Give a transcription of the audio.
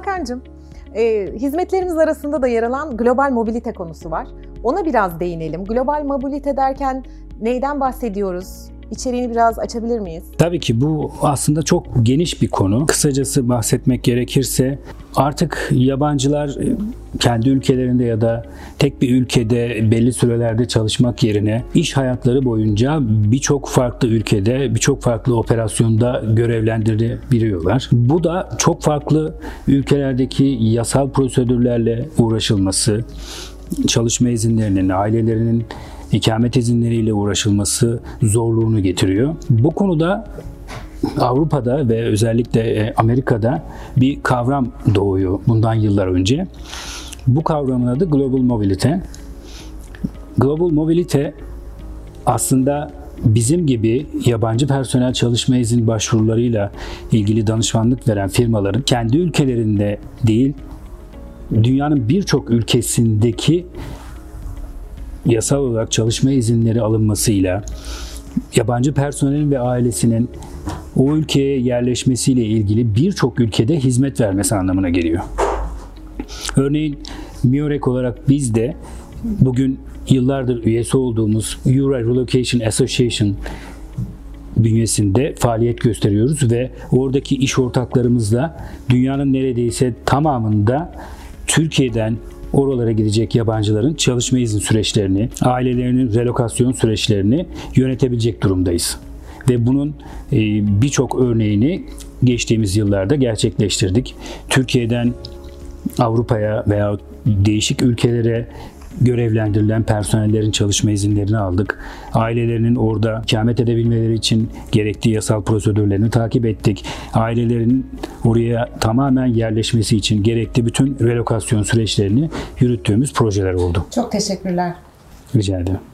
Hakan'cığım, e, hizmetlerimiz arasında da yer alan global mobilite konusu var. Ona biraz değinelim. Global mobilite derken neyden bahsediyoruz? İçeriğini biraz açabilir miyiz? Tabii ki bu aslında çok geniş bir konu. Kısacası bahsetmek gerekirse artık yabancılar e, kendi ülkelerinde ya da tek bir ülkede belli sürelerde çalışmak yerine iş hayatları boyunca birçok farklı ülkede, birçok farklı operasyonda görevlendirebiliyorlar. Bu da çok farklı ülkelerdeki yasal prosedürlerle uğraşılması, çalışma izinlerinin, ailelerinin ikamet izinleriyle uğraşılması zorluğunu getiriyor. Bu konuda Avrupa'da ve özellikle e, Amerika'da bir kavram doğuyor bundan yıllar önce. Bu kavramın adı Global Mobility. Global Mobility aslında bizim gibi yabancı personel çalışma izin başvurularıyla ilgili danışmanlık veren firmaların kendi ülkelerinde değil, dünyanın birçok ülkesindeki yasal olarak çalışma izinleri alınmasıyla yabancı personelin ve ailesinin o ülkeye yerleşmesiyle ilgili birçok ülkede hizmet vermesi anlamına geliyor. Örneğin MIOREK olarak biz de bugün yıllardır üyesi olduğumuz Euro Relocation Association bünyesinde faaliyet gösteriyoruz ve oradaki iş ortaklarımızla dünyanın neredeyse tamamında Türkiye'den oralara gidecek yabancıların çalışma izin süreçlerini, ailelerinin relokasyon süreçlerini yönetebilecek durumdayız. Ve bunun e, birçok örneğini geçtiğimiz yıllarda gerçekleştirdik. Türkiye'den Avrupa'ya veya değişik ülkelere görevlendirilen personellerin çalışma izinlerini aldık. Ailelerinin orada ikamet edebilmeleri için gerektiği yasal prosedürlerini takip ettik. Ailelerin oraya tamamen yerleşmesi için gerekli bütün relokasyon süreçlerini yürüttüğümüz projeler oldu. Çok teşekkürler. Rica ederim.